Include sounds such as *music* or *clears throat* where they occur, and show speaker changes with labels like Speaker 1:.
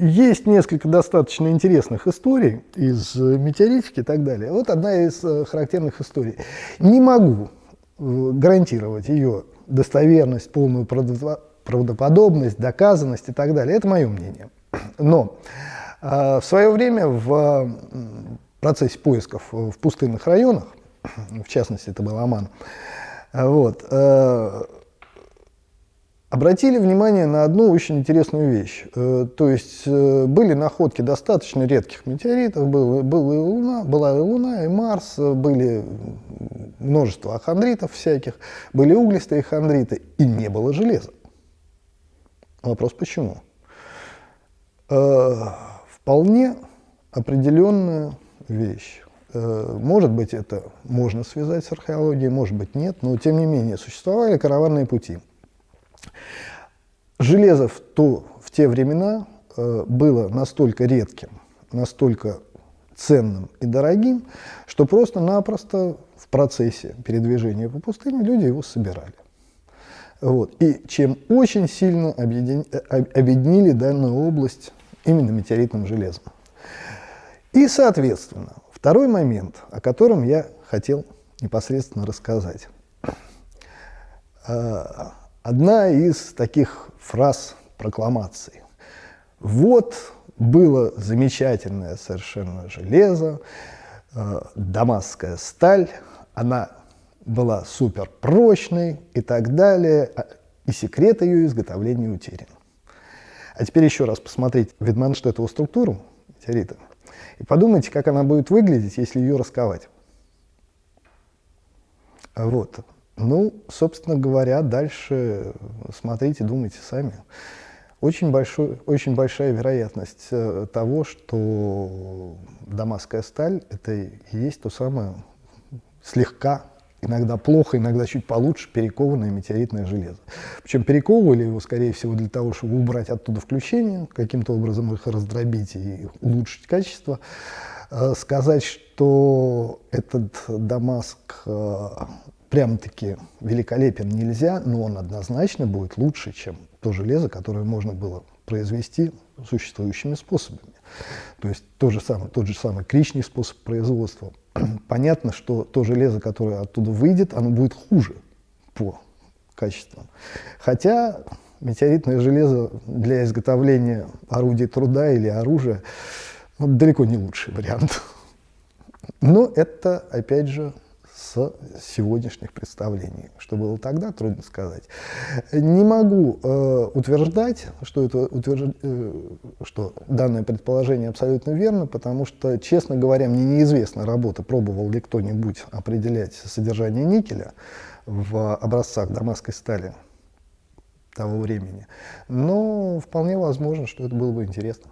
Speaker 1: есть несколько достаточно интересных историй из метеоритики и так далее. Вот одна из э, характерных историй. Не могу э, гарантировать ее достоверность, полную правдоподобность, доказанность и так далее. Это мое мнение. Но в свое время в процессе поисков в пустынных районах, в частности, это был Оман, вот, обратили внимание на одну очень интересную вещь. Э, то есть э, были находки достаточно редких метеоритов, был, был и Луна, была и Луна, и Марс, были множество ахондритов всяких, были углистые хандриты, и не было железа. Вопрос почему? Э, вполне определенная вещь. Может быть, это можно связать с археологией, может быть, нет, но тем не менее существовали караванные пути – Железо в, то, в те времена э, было настолько редким, настолько ценным и дорогим, что просто-напросто в процессе передвижения по пустыне люди его собирали. Вот. И чем очень сильно объедин... Э, объединили данную область именно метеоритным железом. И, соответственно, второй момент, о котором я хотел непосредственно рассказать. Одна из таких фраз прокламаций. Вот было замечательное совершенно железо, э, дамасская сталь, она была супер прочной и так далее, а, и секрет ее изготовления утерян. А теперь еще раз посмотрите Видманштеттову структуру метеорита и подумайте, как она будет выглядеть, если ее расковать. Вот. Ну, собственно говоря, дальше смотрите, думайте сами. Очень, большой, очень большая вероятность э, того, что дамасская сталь – это и есть то самое слегка, иногда плохо, иногда чуть получше перекованное метеоритное железо. Причем перековывали его, скорее всего, для того, чтобы убрать оттуда включение, каким-то образом их раздробить и улучшить качество. Э, сказать, что этот Дамаск э, прям-таки великолепен нельзя, но он однозначно будет лучше, чем то железо, которое можно было произвести существующими способами. То есть то же самое, тот же самый кричный способ производства. *clears throat* Понятно, что то железо, которое оттуда выйдет, оно будет хуже по качествам. Хотя метеоритное железо для изготовления орудий труда или оружия ну, далеко не лучший вариант. Но это, опять же, с сегодняшних представлений. Что было тогда, трудно сказать. Не могу э, утверждать, что, это, утвержд... э, что данное предположение абсолютно верно, потому что, честно говоря, мне неизвестна работа, пробовал ли кто-нибудь определять содержание никеля в образцах дамасской стали того времени. Но вполне возможно, что это было бы интересно.